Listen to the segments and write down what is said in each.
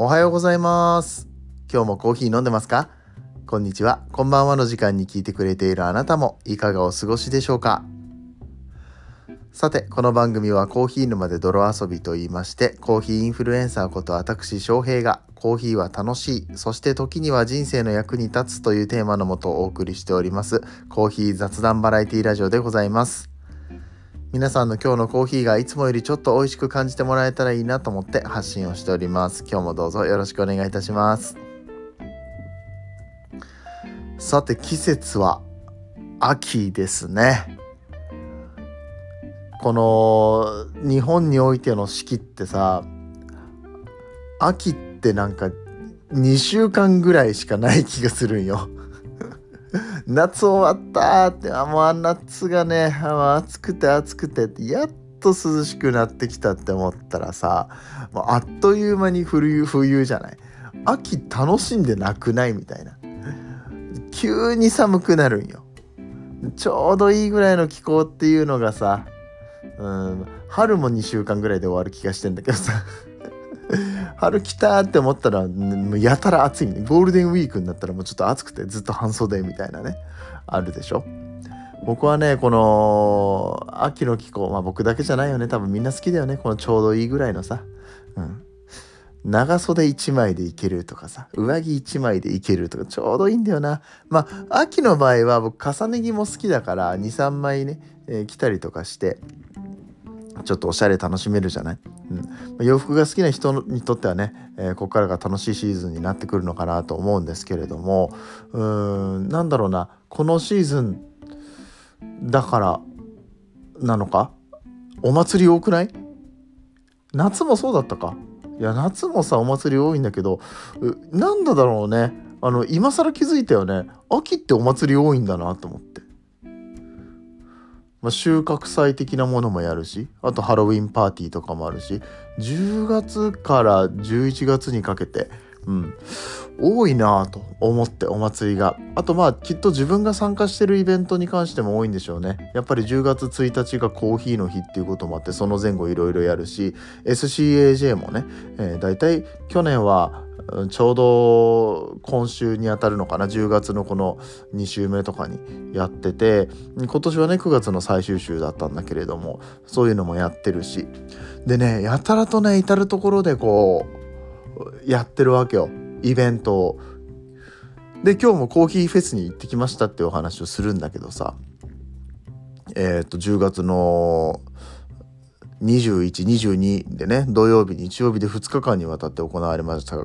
おはようございます。今日もコーヒー飲んでますか？こんにちは。こんばんはの時間に聞いてくれているあなたもいかがお過ごしでしょうか？さてこの番組はコーヒー沼で泥遊びと言いましてコーヒーインフルエンサーこと私翔平がコーヒーは楽しいそして時には人生の役に立つというテーマのもとお送りしておりますコーヒー雑談バラエティラジオでございます。皆さんの今日のコーヒーがいつもよりちょっと美味しく感じてもらえたらいいなと思って発信をしております。今日もどうぞよろしくお願いいたします。さて季節は秋ですね。この日本においての四季ってさ秋ってなんか2週間ぐらいしかない気がするんよ。夏終わったってあもう夏がね暑くて暑くてやっと涼しくなってきたって思ったらさもうあっという間に冬冬じゃない。秋楽しんでなくないみたいな。急に寒くなるんよ。ちょうどいいぐらいの気候っていうのがさうん春も2週間ぐらいで終わる気がしてんだけどさ。春来たって思ったらやたら暑い。ねゴールデンウィークになったらもうちょっと暑くてずっと半袖みたいなねあるでしょ？僕はねこの秋の気候まあ僕だけじゃないよね。多分みんな好きだよね。このちょうどいいぐらいのさ、うん、長袖1枚でいけるとかさ上着1枚でいけるとかちょうどいいんだよな。まあ秋の場合は僕重ね着も好きだから23枚ね、えー、着たりとかしてちょっとおしゃれ楽しめるじゃない、うん、洋服が好きな人にとってはね、えー、ここからが楽しいシーズンになってくるのかなと思うんですけれどもうーんなんだろうな。このシーズンだからなのか？お祭り多くない？夏もそうだったか？いや夏もさお祭り多いんだけどなんだだろうね。あの今更気づいたよね。秋ってお祭り多いんだなと思って。まあ、収穫祭的なものもやるしあとハロウィンパーティーとかもあるし10月から11月にかけて、うん、多いなぁと思ってお祭りが。あとまあきっと自分が参加してるイベントに関しても多いんでしょうね。やっぱり10月1日がコーヒーの日っていうこともあってその前後いろいろやるし SCAJ もね、えー、だいたい去年はちょうど今週にあたるのかな？10月のこの2週目とかにやってて今年はね9月の最終週だったんだけれどもそういうのもやってるし。でねやたらとね至る所でこうやってるわけよ。イベントを。で今日もコーヒーフェスに行ってきましたっていうお話をするんだけどさ。えっ、と10月の2122でね土曜日日曜日で2日間にわたって行われました、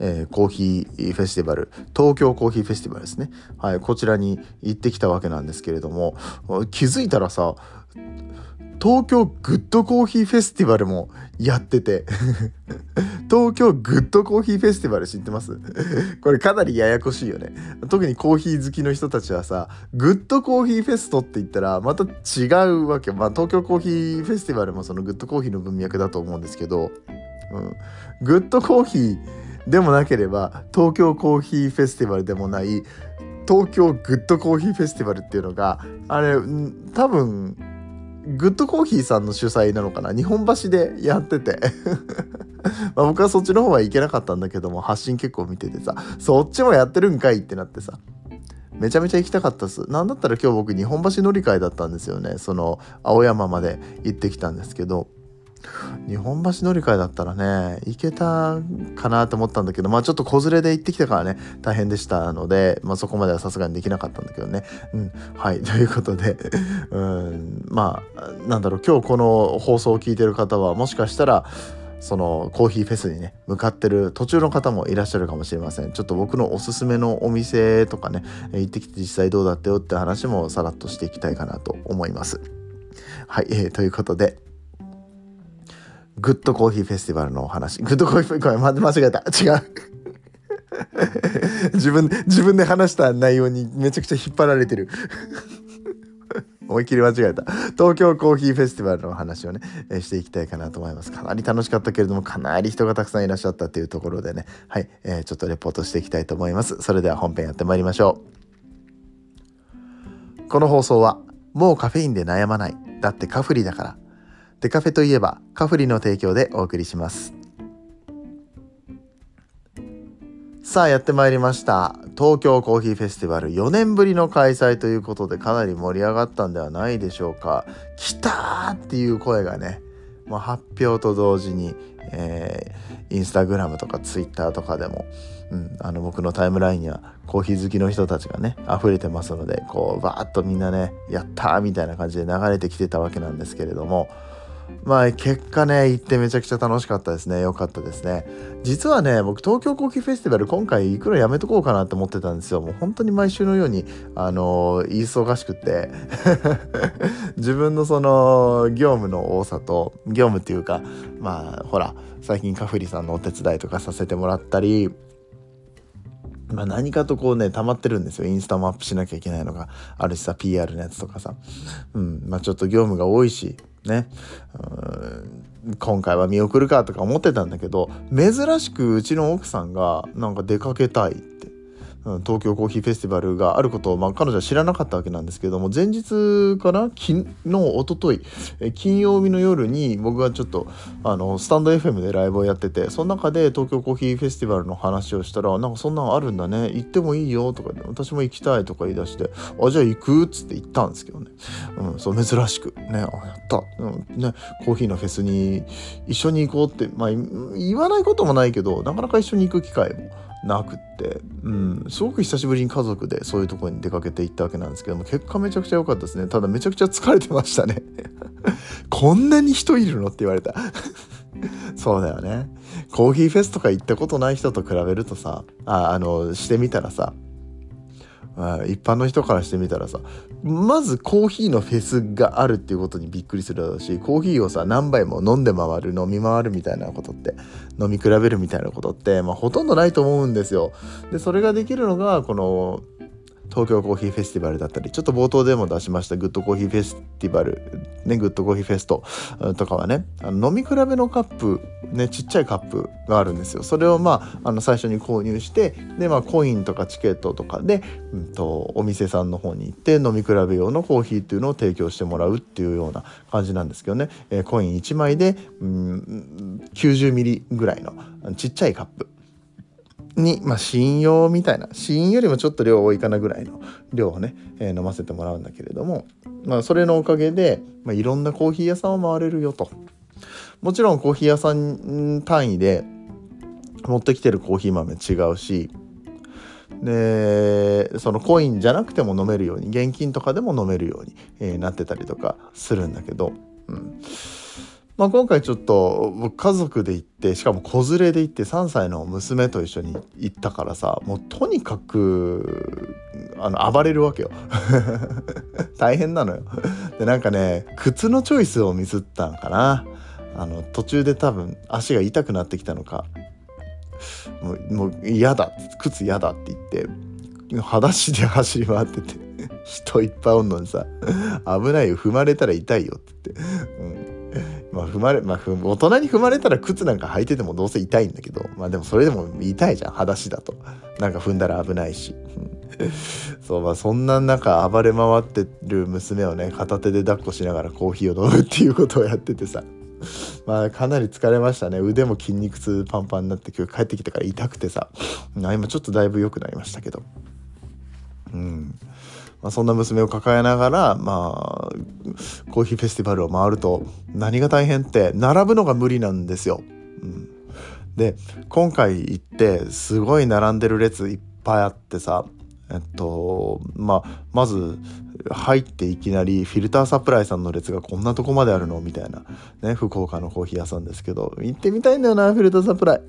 えー、コーヒーフェスティバル東京コーヒーフェスティバルですね。はいこちらに行ってきたわけなんですけれども気づいたらさ東京グッドコーヒーフェスティバルもやってて。東京グッドコーヒーフェスティバル知ってます？これかなりややこしいよね。特にコーヒー好きの人たちはさグッドコーヒーフェストって言ったらまた違うわけ。まあ東京コーヒーフェスティバルもそのグッドコーヒーの文脈だと思うんですけど、うん、グッドコーヒーでもなければ東京コーヒーフェスティバルでもない東京グッドコーヒーフェスティバルっていうのがあれ多分グッドコーヒーさんの主催なのかな？日本橋でやってて。ま僕はそっちの方は行けなかったんだけども発信結構見ててさそっちもやってるんかいってなってさめちゃめちゃ行きたかったっす。なんだったら今日僕日本橋乗り換えだったんですよね。その青山まで行ってきたんですけど。日本橋乗り換えだったらね行けたかなと思ったんだけどまあちょっと子連れで行ってきたからね大変でしたので、まあ、そこまではさすがにできなかったんだけどね。うんはいということで うんまあなんだろう今日この放送を聞いてる方はもしかしたらそのコーヒーフェスにね向かってる途中の方もいらっしゃるかもしれません。ちょっと僕のおすすめのお店とかね行ってきて実際どうだったよって話もさらっとしていきたいかなと思います。はい、えー、ということでグッドコーヒーフェスティバルのお話。グッドコーヒー、ごめん、間違えた。違う。自分、自分で話した内容にめちゃくちゃ引っ張られてる。思いっきり間違えた。東京コーヒーフェスティバルのお話をね、えしていきたいかなと思います。かなり楽しかったけれども、かなり人がたくさんいらっしゃったっていうところでね、はい、えー、ちょっとレポートしていきたいと思います。それでは本編やってまいりましょう。この放送は、もうカフェインで悩まない。だってカフリだから。デカフェといえばカフリの提供でお送りします。さあやってまいりました。東京コーヒーフェスティバル。4年ぶりの開催ということでかなり盛り上がったんではないでしょうか。来たーっていう声がね、まあ、発表と同時に、えー、インスタグラムとかツイッターとかでも、うん、あの僕のタイムラインにはコーヒー好きの人たちがね溢れてますのでこうバーッとみんなねやったーみたいな感じで流れてきてたわけなんですけれどもまあ結果ね行ってめちゃくちゃ楽しかったですね。良かったですね。実はね僕東京コーヒーフェスティバル今回行くのやめとこうかなって思ってたんですよ。もう本当に毎週のようにあのー、忙しくて。自分のその業務の多さと業務っていうかまあほら最近カフリさんのお手伝いとかさせてもらったりまあ、何かとこうね溜まってるんですよ。インスタもアップしなきゃいけないのがあるしさ PR のやつとかさ。うん。まあちょっと業務が多いしね。今回は見送るかとか思ってたんだけど珍しくうちの奥さんがなんか出かけたい。東京コーヒーフェスティバルがあることを、まあ、彼女は知らなかったわけなんですけども前日かな昨日一昨日え金曜日の夜に僕がちょっとあのスタンド FM でライブをやっててその中で東京コーヒーフェスティバルの話をしたらなんかそんなのあるんだね行ってもいいよとか私も行きたいとか言い出してあじゃあ行くっつって行ったんですけどね、うん、そう珍しく。ねあやった、うんね、コーヒーのフェスに一緒に行こうって、まあ、言わないこともないけどなかなか一緒に行く機会もなくって、うん、すごく久しぶりに家族でそういうところに出かけていったわけなんですけども結果めちゃくちゃ良かったですね。ただめちゃくちゃ疲れてましたね。こんなに人いるのって言われた。そうだよね。コーヒーフェスとか行ったことない人と比べるとさああのしてみたらさ一般の人からしてみたらさまずコーヒーのフェスがあるっていうことにびっくりするだろうしコーヒーをさ何杯も飲んで回る飲み回るみたいなことって飲み比べるみたいなことって、まあ、ほとんどないと思うんですよ。でそれができるのがこの東京コーヒーフェスティバルだったりちょっと冒頭でも出しましたグッドコーヒーフェスティバルねグッドコーヒーフェストとかはね。あの飲み比べのカップねちっちゃいカップがあるんですよ。それをまああの最初に購入してでまあコインとかチケットとかで、うんと、お店さんの方に行って飲み比べ用のコーヒーっていうのを提供してもらうっていうような感じなんですけどね、えー、コイン1枚で、うん、90ミリぐらいのちっちゃいカップ。に、まあ、信用みたいな試よりもちょっと量多いかなぐらいの量をね、えー、飲ませてもらうんだけれども、まあ、それのおかげで、まあ、いろんなコーヒー屋さんを回れるよと。もちろんコーヒー屋さん単位で持ってきてるコーヒー豆違うしでそのコインじゃなくても飲めるように現金とかでも飲めるように、えー、なってたりとかするんだけど、うん。まあ、今回ちょっと僕家族で行ってしかも子連れで行って3歳の娘と一緒に行ったからさもうとにかくあの暴れるわけよ。大変なのよ。でなんかね靴のチョイスをミスったんかな。あの途中で多分足が痛くなってきたのか。もうもう嫌だ。靴嫌だって言って裸足で走り回ってて 人いっぱいおんのにさ危ないよ。踏まれたら痛いよって言って、うん。まあ踏まれ、まあ踏、大人に踏まれたら靴なんか履いててもどうせ痛いんだけど、まあでもそれでも痛いじゃん、裸足だと。なんか踏んだら危ないし。そう、まあそんな中暴れ回ってる娘をね、片手で抱っこしながらコーヒーを飲むっていうことをやっててさ。まあかなり疲れましたね。腕も筋肉痛パンパンになって今日帰ってきてから痛くてさ。今ちょっとだいぶ良くなりましたけど。うん。まあ、そんな娘を抱えながら、まあ、コーヒーフェスティバルを回ると何が大変って並ぶのが無理なんですよ。うん、で今回行ってすごい並んでる列いっぱいあってさえっとまあまず入っていきなりフィルターサプライさんの列がこんなとこまであるの？みたいなね福岡のコーヒー屋さんですけど行ってみたいんだよなフィルターサプライ。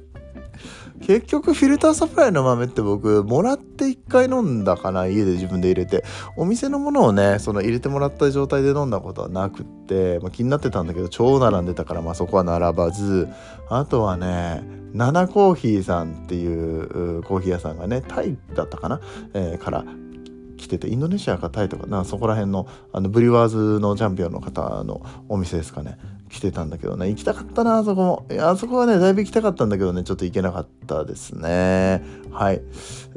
結局フィルターサプライの豆って僕もらって1回飲んだかな家で自分で入れて。お店のものをねその入れてもらった状態で飲んだことはなくって、まあ、気になってたんだけど超並んでたからまあそこは並ばず。あとはねナナコーヒーさんっていうコーヒー屋さんがねタイだったかな、えー、から来ててインドネシアかタイとかなそこら辺のあのブリワーズのチャンピオンの方のお店ですかね。来てたんだけどね。行きたかったなあそこ。もいやあそこはねだいぶ行きたかったんだけどね。ちょっと行けなかったですね。はい、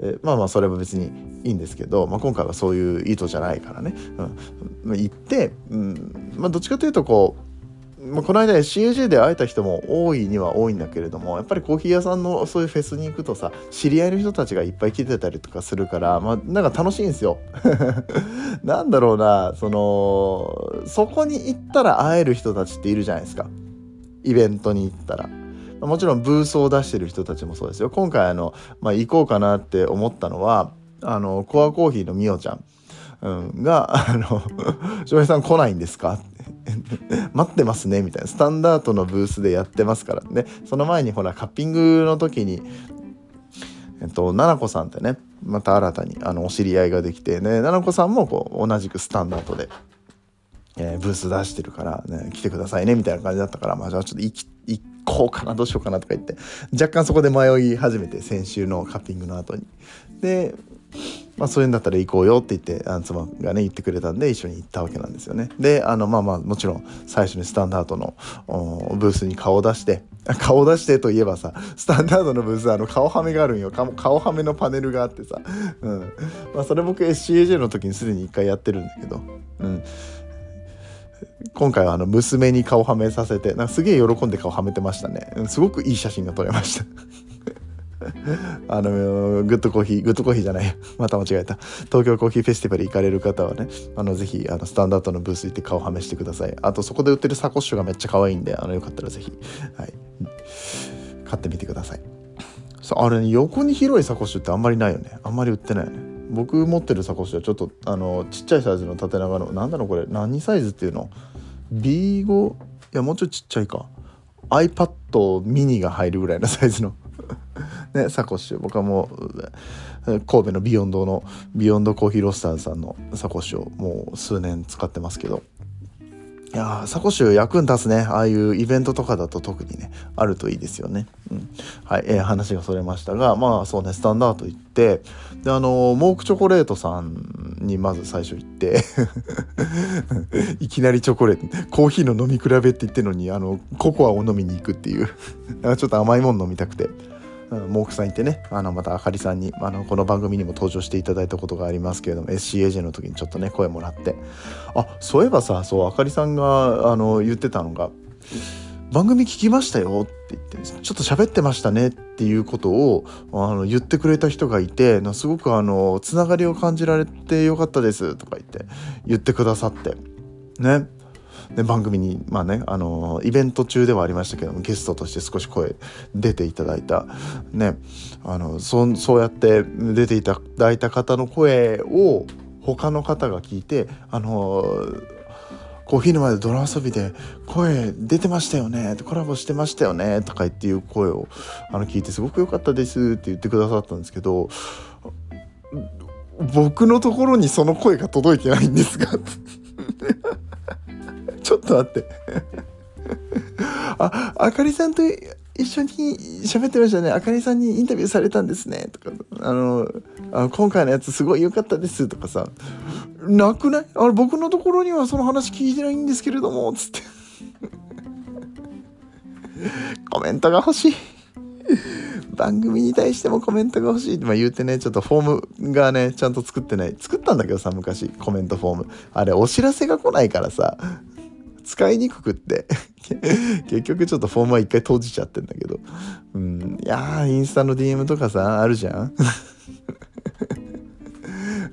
え、まあまあそれは別にいいんですけど、まあ、今回はそういう意図じゃないからね、うん、行って、うん。まあ、どっちかというとこうまあ、この間 CAG で会えた人も多いには多いんだけれどもやっぱりコーヒー屋さんのそういうフェスに行くとさ知り合いの人たちがいっぱい来てたりとかするからまあなんか楽しいんですよ。なんだろうなそのそこに行ったら会える人たちっているじゃないですか。イベントに行ったら。もちろんブースを出してる人たちもそうですよ。今回あの、まあ、行こうかなって思ったのはあのコアコーヒーのみおちゃん。うん、が、あの、翔平さん来ないんですか？待ってますねみたいな。スタンダードのブースでやってますからね。その前にほらカッピングの時にえっと奈々子さんってねまた新たにあのお知り合いができてね。奈々子さんもこう同じくスタンダードで、えー、ブース出してるからね来てくださいねみたいな感じだったからまあじゃあちょっと行こうかなどうしようかなとか言って若干そこで迷い始めて先週のカッピングの後に。でまあ、そういうんだったら行こうよって言ってあの妻がね言ってくれたんで一緒に行ったわけなんですよね。であのまあまあもちろん最初にスタンダードのブースに顔を出して 顔を出してといえばさスタンダードのブースあの顔はめがあるんよ。顔はめのパネルがあってさ、うん。まあ、それ僕 SCAJ の時にすでに一回やってるんだけど、うん、今回はあの娘に顔はめさせてなんかすげえ喜んで顔はめてましたね、すごくいい写真が撮れました。あのグッドコーヒーグッドコーヒーじゃない。また間違えた。東京コーヒーフェスティバル行かれる方はねあのぜひあのスタンダードのブース行って顔はめしてください。あとそこで売ってるサコッシュがめっちゃ可愛いんであのよかったらぜひ、はい、買ってみてください。あれ、ね、横に広いサコッシュってあんまりないよね。あんまり売ってないよね。僕持ってるサコッシュはちょっとあのちっちゃいサイズの縦長のなんだろうこれ。何サイズっていうの？B5 いやもうちょいちっちゃいか。iPad ミニが入るぐらいのサイズの。ね、サコッシュ。僕はもう神戸のビヨンドのビヨンドコーヒーロスターズさんのサコッシュをもう数年使ってますけど。いやサコッシュ役に立つね。ああいうイベントとかだと特にねあるといいですよね、うん、はい、えー、話がそれましたがまあそうねスタンダード行ってであのモークチョコレートさんにまず最初行って いきなりチョコレートコーヒーの飲み比べって言ってるのにあのココアを飲みに行くっていう。ちょっと甘いもん飲みたくて。モークさんいてねあのまたあかりさんにあのこの番組にも登場していただいたことがありますけれども SCAJ の時にちょっとね声もらって。あそういえばさそうあかりさんがあの言ってたのが番組聞きましたよって言ってちょっと喋ってましたねっていうことをあの言ってくれた人がいてすごくあのつながりを感じられてよかったですとか言って言ってくださって。ね。ね、番組にまあねあのイベント中ではありましたけどもゲストとして少し声出ていただいた。ねあのそそうやって出ていただいた方の声を他の方が聞いてあのコーヒーの前で泥遊びで声出てましたよねコラボしてましたよねとかっていう声をあの聞いてすごく良かったですって言ってくださったんですけど僕のところにその声が届いてないんですが。と待って。ああかりさんと一緒に喋ってましたね。あかりさんにインタビューされたんですね。とか。あのあ今回のやつすごい良かったです。とかさ。なくない？あれ僕のところにはその話聞いてないんですけれども。つって。コメントが欲しい。番組に対してもコメントが欲しい。って、まあ、言うてねちょっとフォームがねちゃんと作ってない。作ったんだけどさ昔。コメントフォーム。あれお知らせが来ないからさ。使いにくくって。結局ちょっとフォームは一回閉じちゃってんだけど。うん。いやインスタの DM とかさあるじゃん。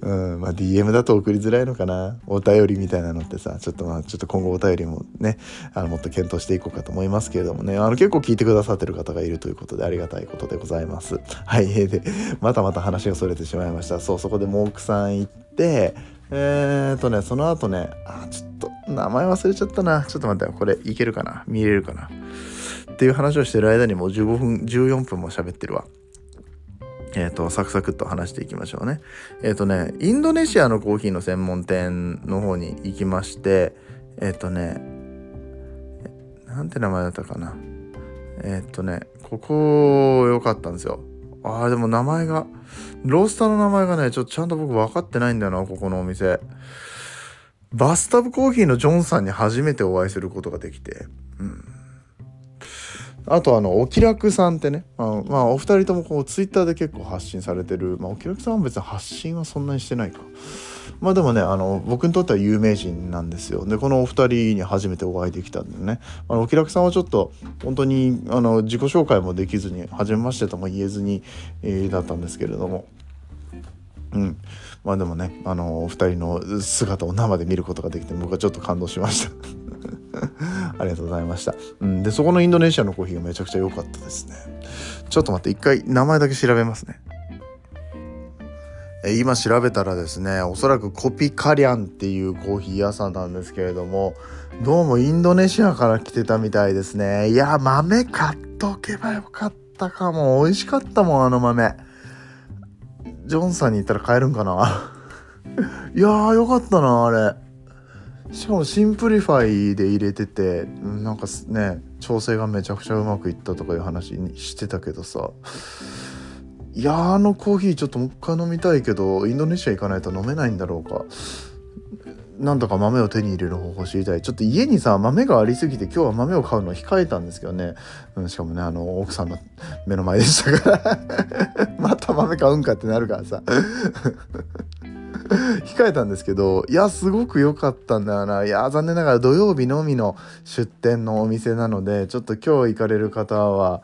うん。まあ、DM だと送りづらいのかな。お便りみたいなのってさちょっとまあちょっと今後お便りもねあのもっと検討していこうかと思いますけれどもね。あの結構聞いてくださってる方がいるということでありがたいことでございます。はい。えでまたまた話がそれてしまいました。そうそこでモークさん行ってえー、っとねその後ねあちょっと名前忘れちゃったなちょっと待ってこれいけるかな？見れるかな？っていう話をしてる間にもう15分14分も喋ってるわえっ、ー、と、サクサクっと話していきましょうね。えっ、ー、とね、インドネシアのコーヒーの専門店の方に行きまして、えっ、ー、とね、なんて名前だったかな？えっとね、ここ良かったんですよ。ああ、でも名前が、ロースターの名前がね、ちょっとちゃんと僕分かってないんだよな、ここのお店。バスタブコーヒーのジョンさんに初めてお会いすることができて、うん。あとあのお気楽さんってね、まあ、まあ、お二人ともこうツイッターで結構発信されてる、まあ、お気楽さんは別に発信はそんなにしてないか。まあでもねあの僕にとっては有名人なんですよ。でこのお二人に初めてお会いできたんでね。あのお気楽さんはちょっと本当にあの自己紹介もできずに初めましてとも言えずに、えー、だったんですけれども。うん。まあでもねあのお二人の姿を生で見ることができて僕はちょっと感動しました。ありがとうございました、うん、でそこのインドネシアのコーヒーがめちゃくちゃ良かったですね。ちょっと待って一回名前だけ調べますね。今調べたらですねおそらくコピカリャンっていうコーヒー屋さんなんですけれどもどうもインドネシアから来てたみたいですね。いや豆買っとけばよかったかも。美味しかったもんあの豆。ジョンさんに行ったら買えるんかな？いやーよかったなあれ。しかもシンプリファイで入れててなんかね調整がめちゃくちゃうまくいったとかいう話にしてたけどさ。いやあのコーヒーちょっともう一回飲みたいけどインドネシア行かないと飲めないんだろうか。なんとか豆を手に入れる方法知りたい。ちょっと家にさ豆がありすぎて今日は豆を買うのを控えたんですけどね、うん、しかもねあの奥さんの目の前でしたから。また豆買うんかってなるからさ。控えたんですけどいやすごく良かったんだよな。いや残念ながら土曜日のみの出店のお店なのでちょっと今日行かれる方は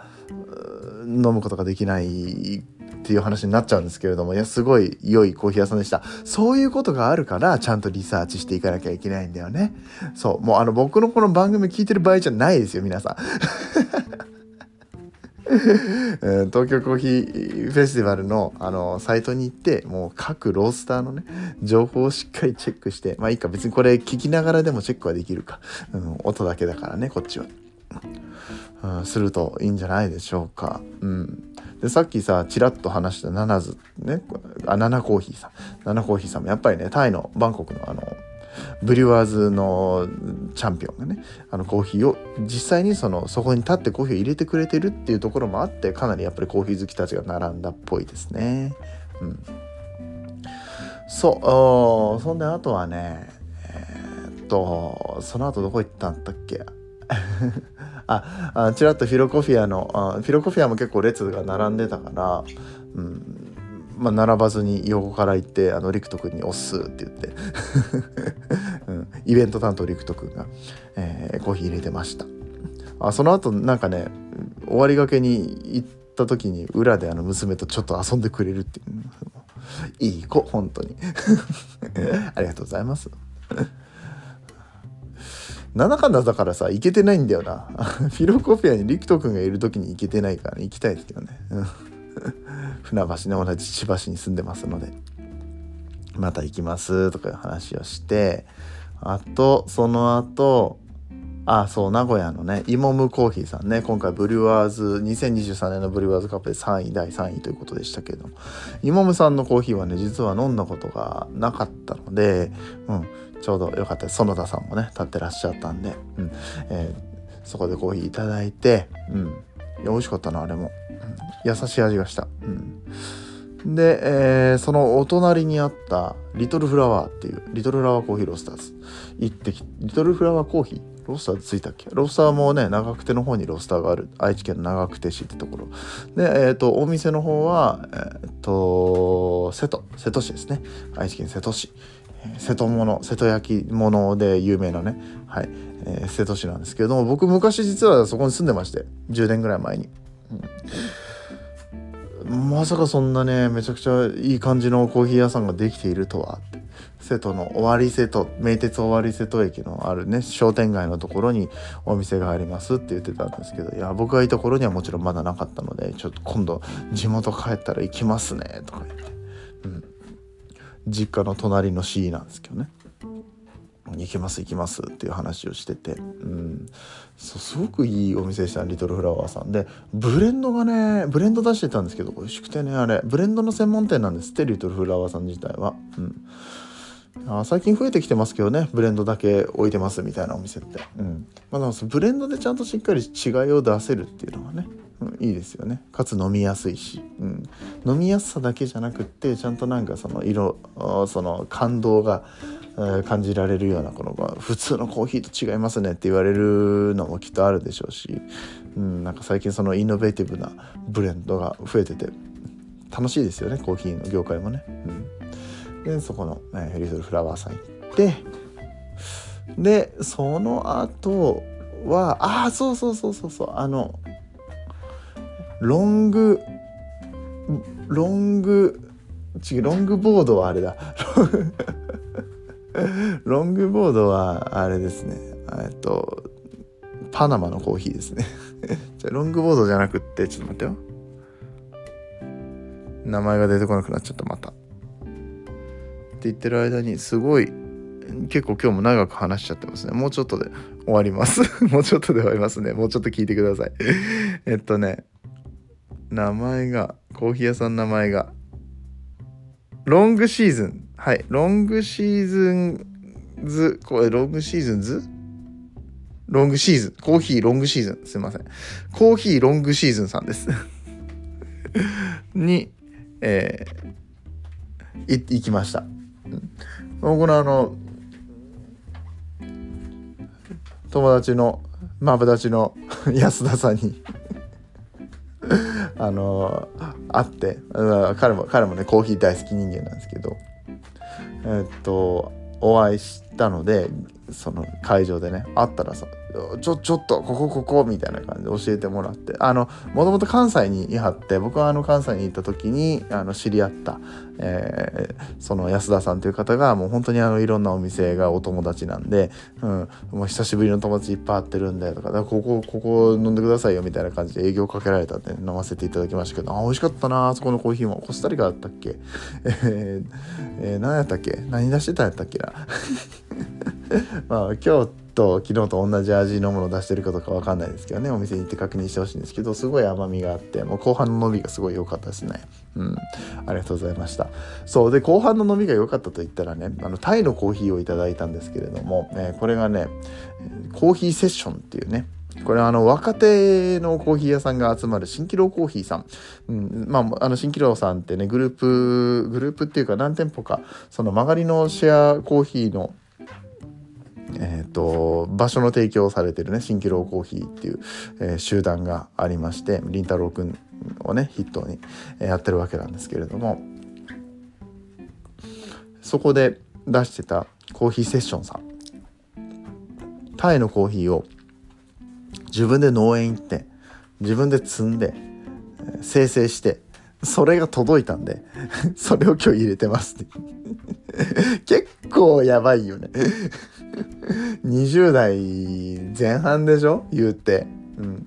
飲むことができないっていう話になっちゃうんですけれどもいやすごい良いコーヒー屋さんでした。そういうことがあるからちゃんとリサーチしていかなきゃいけないんだよね。そうもうあの僕のこの番組聞いてる場合じゃないですよ皆さ ん。東京コーヒーフェスティバルのあのサイトに行ってもう各ロースターのね情報をしっかりチェックしてまあいいか別にこれ聞きながらでもチェックはできるか、うん、音だけだからねこっちは、うん、するといいんじゃないでしょうか。うん。でさっきさちらっと話したナナズねあナナコーヒーさん。ナナコーヒーさんもやっぱりねタイのバンコクのあのブリュワーズのチャンピオンがねあのコーヒーを実際にそのそこに立ってコーヒーを入れてくれてるっていうところもあってかなりやっぱりコーヒー好きたちが並んだっぽいですね。うん、そうそんであとはねえー、っとその後どこ行ったんだっけ？ああちらっとフィロコフィアのあフィロコフィアも結構列が並んでたから、うん。まあ、並ばずに横から行ってあの陸斗君に「押す」って言って、うん、イベント担当陸斗君が、えー、コーヒー入れてました。あその後なんかね終わりがけに行った時に裏であの娘とちょっと遊んでくれるっていう。いい子本当に。ありがとうございます。なんだかだだからさ行けてないんだよな。フィロコフィアにリクト君がいる時に行けてないからね行きたいですけどね。船橋ね同じ千葉市に住んでますので。また行きますとかいう話をしてあとその後あそう名古屋のねイモムコーヒーさんね今回ブリュワーズ2023年のブリュワーズカップで3位第3位ということでしたけれども。イモムさんのコーヒーはね実は飲んだことがなかったので、うん、ちょうどよかった。です園田さんもね立ってらっしゃったんで、うんえー、そこでコーヒーいただいて、うん、いや美味しかったなあれも、うん、優しい味がした、うん、で、えー、そのお隣にあったリトルフラワーっていうリトルフラワーコーヒーロスターズ。行ってきリトルフラワーコーヒーロスターついたっけ？ロスターもね長久手の方にロスターがある。愛知県の長久手市ってところ。でえっ、ー、とお店の方はえっ、ー、と瀬戸。瀬戸市ですね。愛知県瀬戸市。瀬戸物瀬戸焼き物で有名なね、はい。えー、瀬戸市なんですけれども僕昔実はそこに住んでまして10年ぐらい前に、うん、まさかそんなねめちゃくちゃいい感じのコーヒー屋さんができているとはっ瀬戸の尾張瀬戸名鉄尾張瀬戸駅のあるね商店街のところにお店がありますって言ってたんですけどいや僕がいた頃にはもちろんまだなかったのでちょっと今度地元帰ったら行きますねとか言って。うん。実家の隣の C なんですけどね。行きます行きますっていう話をしてて、うん、そうすごくいいお店でしたリトルフラワーさんで。ブレンドがねブレンド出してたんですけど美味しくてねあれ。ブレンドの専門店なんですってリトルフラワーさん自体は、うん、あ最近増えてきてますけどねブレンドだけ置いてますみたいなお店って、うん。まあ、でもブレンドでちゃんとしっかり違いを出せるっていうのはねうん、いいですよね。かつ飲みやすいし、うん、飲みやすさだけじゃなくってちゃんとなんかその色その感動が、感じられるようなこの普通のコーヒーと違いますねって言われるのもきっとあるでしょうし、うん、なんか最近そのイノベーティブなブレンドが増えてて楽しいですよねコーヒーの業界もね。うん。でそこの、えー、リトルフラワーさん行ってでその後はああそうそうそうそうそうあのロングロング違うロングボードはあれだ。ロングボードはあれですね。えっとパナマのコーヒーですね。じゃロングボードじゃなくってちょっと待ってよ。名前が出てこなくなっちゃったまた。って言ってる間にすごい結構今日も長く話しちゃってますね。もうちょっとで終わります。もうちょっとで終わりますね。もうちょっと聞いてください。えっとね名前がコーヒー屋さんの名前がロングシーズン。はい。ロングシーズンズこれロングシーズンズ？ロングシーズン。コーヒーロングシーズン。すいません。コーヒーロングシーズンさんです。にえー、行きました、僕のあの友達のマブダチの 安田さんに あの会って彼も彼もねコーヒー大好き人間なんですけどえ、っとお会いしたのでその会場でね会ったらさちょちょっとここここみたいな感じで教えてもらってあのもともと関西にいはって僕はあの関西に行った時にあの知り合った、えー、その安田さんという方がもう本当にあのいろんなお店がお友達なんで、うん、もう久しぶりの友達いっぱい会ってるんだよとかかここここ飲んでくださいよみたいな感じで営業かけられたんで飲ませていただきましたけどあ美味しかったなあそこのコーヒーも。コスタリカだったっけ？えー、えー、何やったっけ？何出してたんやったっけな？まあ今日と昨日と同じ味のものを出してるかどうか分かんないですけどね。お店に行って確認してほしいんですけどすごい甘みがあってもう後半の伸びがすごい良かったですね。うん。ありがとうございました。そう。で後半の伸びが良かったと言ったらねあのタイのコーヒーをいただいたんですけれども、えー、これがねコーヒーセッションっていうね。これはあの若手のコーヒー屋さんが集まる新キロコーヒーさん、うん、まああの新キロさんってねグループグループっていうか何店舗かその曲がりのシェアコーヒーのえーと、場所の提供をされてるね新キロコーヒーっていう、えー、集団がありましてりんたろうくんをね筆頭に、え、やってるわけなんですけれどもそこで出してたコーヒーセッションさんタイのコーヒーを自分で農園行って自分で摘んで、えー、生成してそれが届いたんで それを今日入れてますって。結構やばいよね。20代前半でしょ？言うて。うん。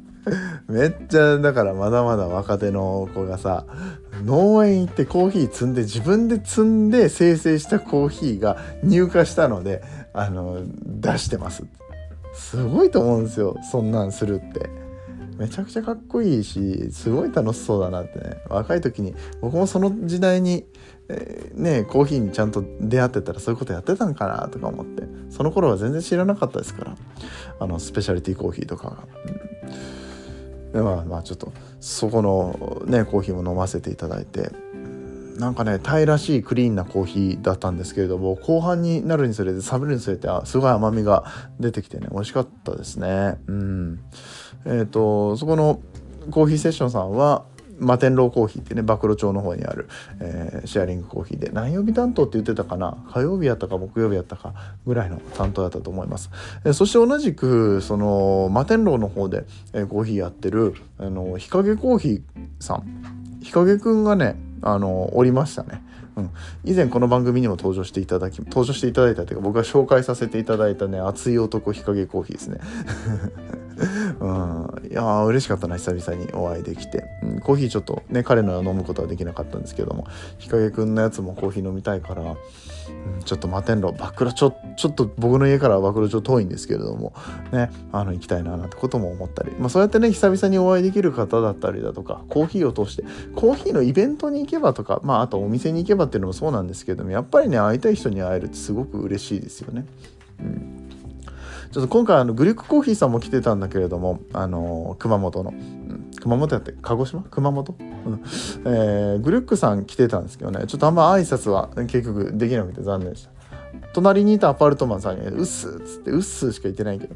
めっちゃだからまだまだ若手の子がさ農園行ってコーヒー摘んで自分で摘んで生成したコーヒーが入荷したのであの出してます。すごいと思うんですよそんなんするって。めちゃくちゃかっこいいしすごい楽しそうだなってね。若い時に僕もその時代にえ、ねコーヒーにちゃんと出会ってたらそういうことやってたんかなとか思ってその頃は全然知らなかったですからあのスペシャリティコーヒーとかが。でまあまあちょっとそこのねコーヒーも飲ませていただいてなんかねタイらしいクリーンなコーヒーだったんですけれども後半になるにつれて冷めるにつれてすごい甘みが出てきてね美味しかったですねうんえっ、ー、とそこのコーヒーセッションさんは摩天楼コーヒーってね暴露町の方にある、えー、シェアリングコーヒーで。何曜日担当って言ってたかな？火曜日やったか木曜日やったか？ぐらいの担当だったと思います、えー、そして同じくその摩天楼の方で、えー、コーヒーやってるあの日陰コーヒーさん。日陰くんがねあのおりましたね。うん、以前この番組にも登場していただき登場していただいたというか僕が紹介させていただいたね熱い男日陰コーヒーですね。うん、いや嬉しかったな久々にお会いできて、うん、コーヒーちょっとね彼のは飲むことはできなかったんですけども。日陰くんのやつもコーヒー飲みたいから、うん、ちょっと摩天楼バクロちょちょっと僕の家からはバクロ町遠いんですけれども。ねあの行きたいななんてことも思ったり、まあ、そうやってね久々にお会いできる方だったりだとかコーヒーを通してコーヒーのイベントに行けばとかまああとお店に行けばっていうのもそうなんですけどもやっぱりね会いたい人に会えるってすごく嬉しいですよね。うん。ちょっと今回あのグリックコーヒーさんも来てたんだけれどもあの熊本の、うん、熊本やって鹿児島？熊本、うん。えー、グリックさん来てたんですけどね。ちょっとあんま挨拶は結局できなくて残念でした。隣にいたアパルトマンさんに「うっす」っつって「うっす」しか言ってないけど。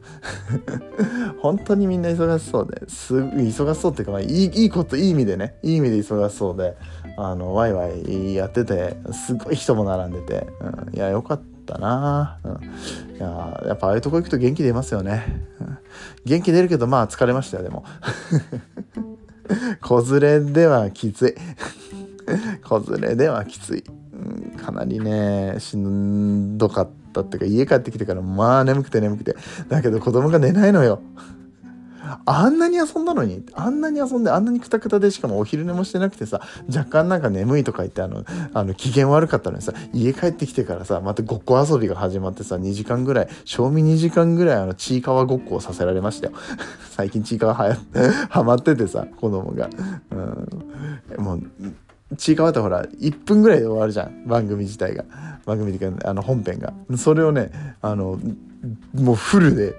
本当にみんな忙しそうです忙しそうっていうか、まあ、いいいいこといい意味でね。いい意味で忙しそうであのワイワイやっててすごい人も並んでて、うん、いやよかった。な、うん、いややっぱああいうとこ行くと元気出ますよね、うん、元気出るけどまあ疲れましたよでも。子連れではきつい。子連れではきつい、うん、かなりねしんどかったっていうか家帰ってきてからまあ眠くて眠くて。だけど子供が寝ないのよ。あんなに遊んだのにあんなに遊んであんなにくたくたでしかもお昼寝もしてなくてさ若干なんか眠いとか言ってあのあの機嫌悪かったのにさ家帰ってきてからさまたごっこ遊びが始まってさ2時間ぐらい賞味2時間ぐらいあのちいかわごっこをさせられましたよ。最近ちいかわはやはまっててさ子供が、うん、もうちいかわってほら1分ぐらいで終わるじゃん。番組自体が。番組っていうかあの本編が。それをねあのもうフルで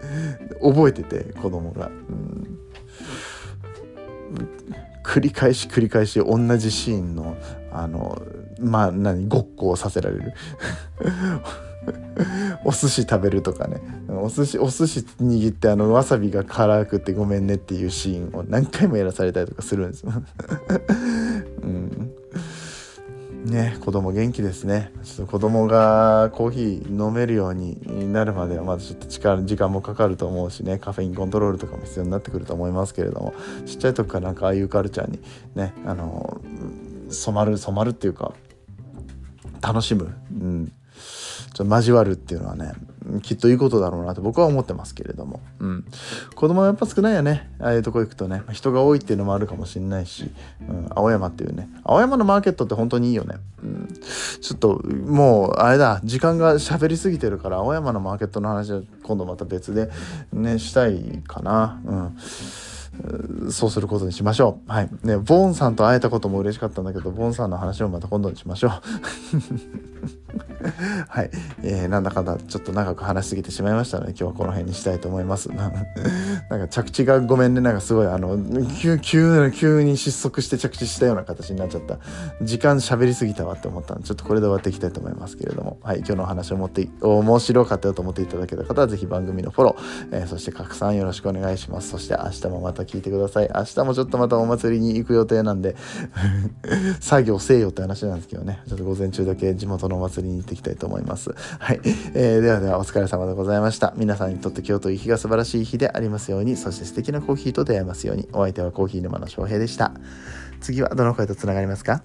覚えてて子供が、うん、繰り返し繰り返し同じシーンのあのまあ何ごっこをさせられる。お寿司食べるとかね。お寿司お寿司握ってあのわさびが辛くてごめんねっていうシーンを何回もやらされたりとかするんですよ、ね子供元気ですね。ちょっと子供がコーヒー飲めるようになるまではまだちょっと力時間もかかると思うしねカフェインコントロールとかも必要になってくると思いますけれどもちっちゃい時からなんかああいうカルチャーにねあの染まる染まるっていうか楽しむ、うん、ちょっと交わるっていうのはねきっといいことだろうなと僕は思ってますけれども、うん、子供はやっぱ少ないよね。ああいうとこ行くとね。人が多いっていうのもあるかもしれないし、うん、青山っていうね。青山のマーケットって本当にいいよね、うん、ちょっともうあれだ。時間が喋りすぎてるから青山のマーケットの話は今度また別でねしたいかな。うん。そうすることにしましょう。はい。ね、ボーンさんと会えたことも嬉しかったんだけど、ボーンさんの話もまた今度にしましょう。はい、えー、なんだかんだちょっと長く話しすぎてしまいましたので今日はこの辺にしたいと思います。なんか着地がごめんね。なんかすごいあの急急急に失速して着地したような形になっちゃった。時間喋りすぎたわって思ったんでちょっとこれで終わっていきたいと思いますけれども。はい。今日のお話を持って面白かったよと思っていただけた方は是非番組のフォロー、えー、そして拡散よろしくお願いします。そして明日もまた聞いてください。明日もちょっとまたお祭りに行く予定なんで 作業せよって話なんですけどね。ちょっと午前中だけ地元のお祭りりに行っていきたいと思います。はい。えー、ではではお疲れ様でございました。皆さんにとって今日という日が素晴らしい日でありますように、そして素敵なコーヒーと出会いますように、お相手はコーヒー沼の翔平でした。次はどの声とつながりますか？